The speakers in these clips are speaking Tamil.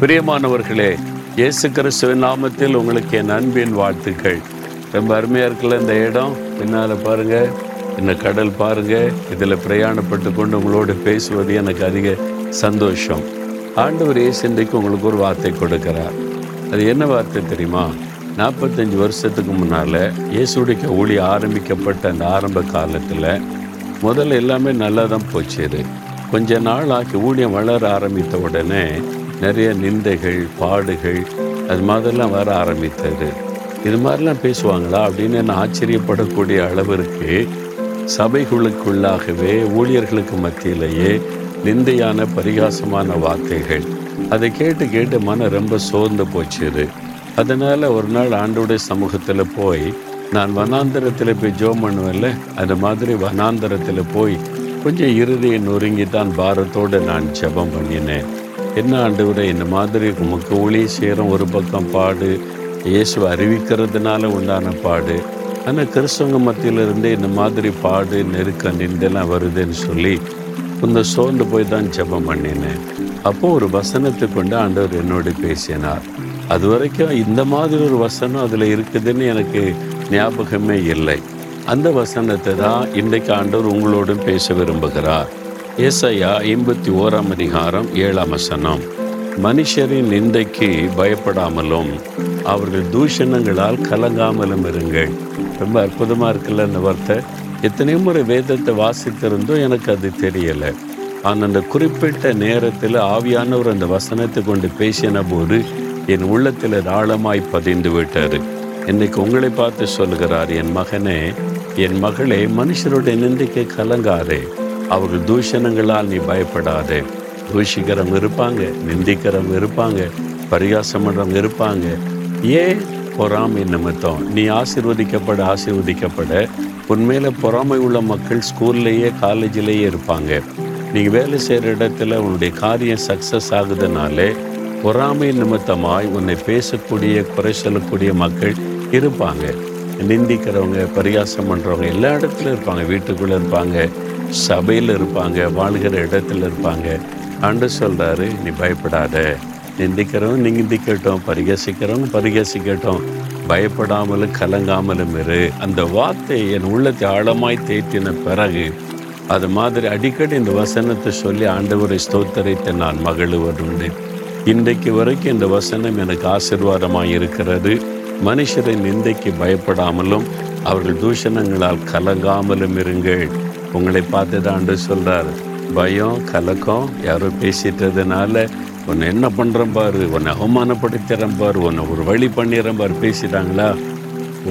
பிரியமானவர்களே இயேசு கிறிஸ்துவின் நாமத்தில் உங்களுக்கு என் அன்பின் வாழ்த்துக்கள். ரொம்ப அருமையாக இருக்குல்ல இந்த இடம்? பின்னால் பாருங்க இந்த கடல் பாருங்க இதில் பிரயாணப்பட்டு கொண்டு உங்களோடு பேசுவது எனக்கு அதிக சந்தோஷம். ஆண்டவர் இயேசு இன்றைக்கு உங்களுக்கு ஒரு வார்த்தை கொடுக்கிறார். அது என்ன வார்த்தை தெரியுமா? நாற்பத்தஞ்சு வருஷத்துக்கு முன்னால் இயேசுடைய ஊழி ஆரம்பிக்கப்பட்ட அந்த ஆரம்ப காலத்தில் முதல்ல எல்லாமே நல்லா தான் போச்சு இது. கொஞ்ச நாள் ஆக்கி ஊழியம் வளர ஆரம்பித்த உடனே நிறைய நிந்தைகள் பாடுகள் அது மாதிரிலாம் வர ஆரம்பித்தது. இது மாதிரிலாம் பேசுவாங்களா அப்படின்னு நான் ஆச்சரியப்படக்கூடிய அளவிற்கு சபைகளுக்குள்ளாகவே ஊழியர்களுக்கு மத்தியிலேயே நிந்தையான பரிகாசமான வார்த்தைகள். அதை கேட்டு கேட்டு மனம் ரொம்ப சோர்ந்து போச்சுது. அதனால் ஒரு நாள் ஆண்டோடைய சமூகத்தில் போய் நான் வனாந்தரத்தில் போய் ஜோம் பண்ணுவேன்ல அந்த மாதிரி வனாந்தரத்தில் போய் கொஞ்சம் இறுதியை நொறுங்கி தான் பாரத்தோடு நான் ஜெபம் பண்ணினேன். என்ன ஆண்டவரே இந்த மாதிரி உமக்கு ஒளி சேரும் ஒரு பக்கம் பாடு. இயேசுவை அறிவிக்கிறதுனால உண்டான பாடு. ஆனால் கிறிஸ்தவங்க மத்தியிலிருந்தே இந்த மாதிரி பாடு நெருக்க நின்றெல்லாம் வருதுன்னு சொல்லி இந்த சோர்ந்து போய் தான் ஜெபம் பண்ணினேன். அப்போது ஒரு வசனத்தை கொண்டு ஆண்டவர் என்னோடு பேசினார். அது வரைக்கும் இந்த மாதிரி ஒரு வசனம் அதில் இருக்குதுன்னு எனக்கு ஞாபகமே இல்லை. அந்த வசனத்தை தான் இன்றைக்கு ஆண்டவர் உங்களோடும் பேச விரும்புகிறார். ஏசையா ஐம்பத்தி ஓராம் அதிகாரம் ஏழாம் வசனம். மனுஷரின் நிந்தைக்கு பயப்படாமலும் அவர்கள் தூஷணங்களால் கலங்காமலும் இருங்கள். ரொம்ப அற்புதமாக இருக்குல்ல அந்த வார்த்தை. எத்தனையோ முறை வேதத்தை வாசித்திருந்தோம் எனக்கு அது தெரியலை. ஆனால் அந்த குறிப்பிட்ட நேரத்தில் ஆவியானவர் அந்த வசனத்தை கொண்டு பேசின போது என் உள்ளத்தில் ஆழமாய் பதிந்து விட்டார். இன்னைக்கு உங்களை பார்த்து சொல்கிறார் என் மகனே என் மகளே மனுஷருடைய நிந்தைக்கு கலங்காதே. அவர்கள் தூஷணங்களால் நீ பயப்படாதே. தூஷிக்கிறவங்க இருப்பாங்க நிந்திக்கிறவங்க இருப்பாங்க பரிகாசம் பண்ணுறவங்க இருப்பாங்க. ஏன் பொறாமை நிமித்தம் நீ ஆசிர்வதிக்கப்பட ஆசிர்வதிக்கப்பட. உண்மையில் பொறாமை உள்ள மக்கள் ஸ்கூல்லையே காலேஜிலேயே இருப்பாங்க. நீங்கள் வேலை செய்கிற இடத்துல உன்னுடைய காரியம் சக்ஸஸ் ஆகுதுனாலே பொறாமை நிமித்தமாய் உன்னை பேசக்கூடிய குறை சொல்லக்கூடிய மக்கள் இருப்பாங்க. நிந்திக்கிறவங்க பரிகாசம் பண்ணுறவங்க எல்லா இடத்துலையும் இருப்பாங்க வீட்டுக்குள்ளே இருப்பாங்க. சபையில் இருப்பாங்க வாழ்கிற இடத்துல இருப்பாங்க. ஆண்டு சொல்கிறாரு நீ பயப்படாத. நிந்திக்கிறவங்க நிந்திக்கட்டும் பரிகசிக்கிறவங்க பரிகசிக்கட்டும். பயப்படாமலும் கலங்காமலும் இரு. அந்த வார்த்தை என் உள்ளத்தை ஆழமாய் தேற்றின பிறகு அது மாதிரி அடிக்கடி இந்த வசனத்தை சொல்லி ஆண்டவரை ஸ்தோத்தரித்து நான் மகிழ்வதுண்டு. இன்றைக்கு வரைக்கும் இந்த வசனம் எனக்கு ஆசிர்வாதமாக இருக்கிறது. மனுஷரின் நிந்தைக்கு பயப்படாமலும் அவர்கள் தூஷணங்களால் கலங்காமலும் இருங்கள். உங்களை பார்த்து தான் ஆண்டு பயம் கலக்கம் யாரோ பேசிட்டதுனால உன்னை என்ன பண்ணுறேன் பாரு உன்னை அவமானப்படுத்துகிறேன் பாரு உன்னை ஒரு வழி பண்ணிடுறேன் பாரு பேசிட்டாங்களா?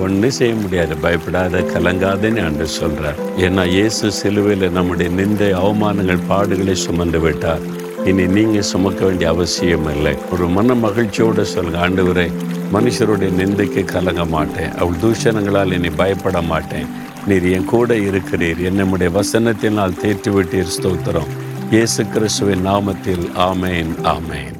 ஒன்றும் செய்ய முடியாது. பயப்படாத கலங்காதேன்னு ஆண்டு சொல்கிறார் ஏன்னா இயேசு சிலுவையில் நம்முடைய நிந்தை அவமானங்கள் பாடுகளை சுமந்து விட்டார். இனி நீங்கள் சுமக்க வேண்டிய அவசியம் இல்லை. ஒரு மன மகிழ்ச்சியோடு ஆண்டு உரை மனுஷருடைய நிந்தைக்கு கலங்க மாட்டேன். அவள் தூஷணங்களால் இனி பயப்பட மாட்டேன். நீர் என் கூட இருக்கிறீர். என்னுடைய வசனத்தினால் தேற்றிவிட்டீர் ஸ்தோத்திரம். இயேசு கிறிஸ்துவின் நாமத்தில். ஆமேன் ஆமேன்.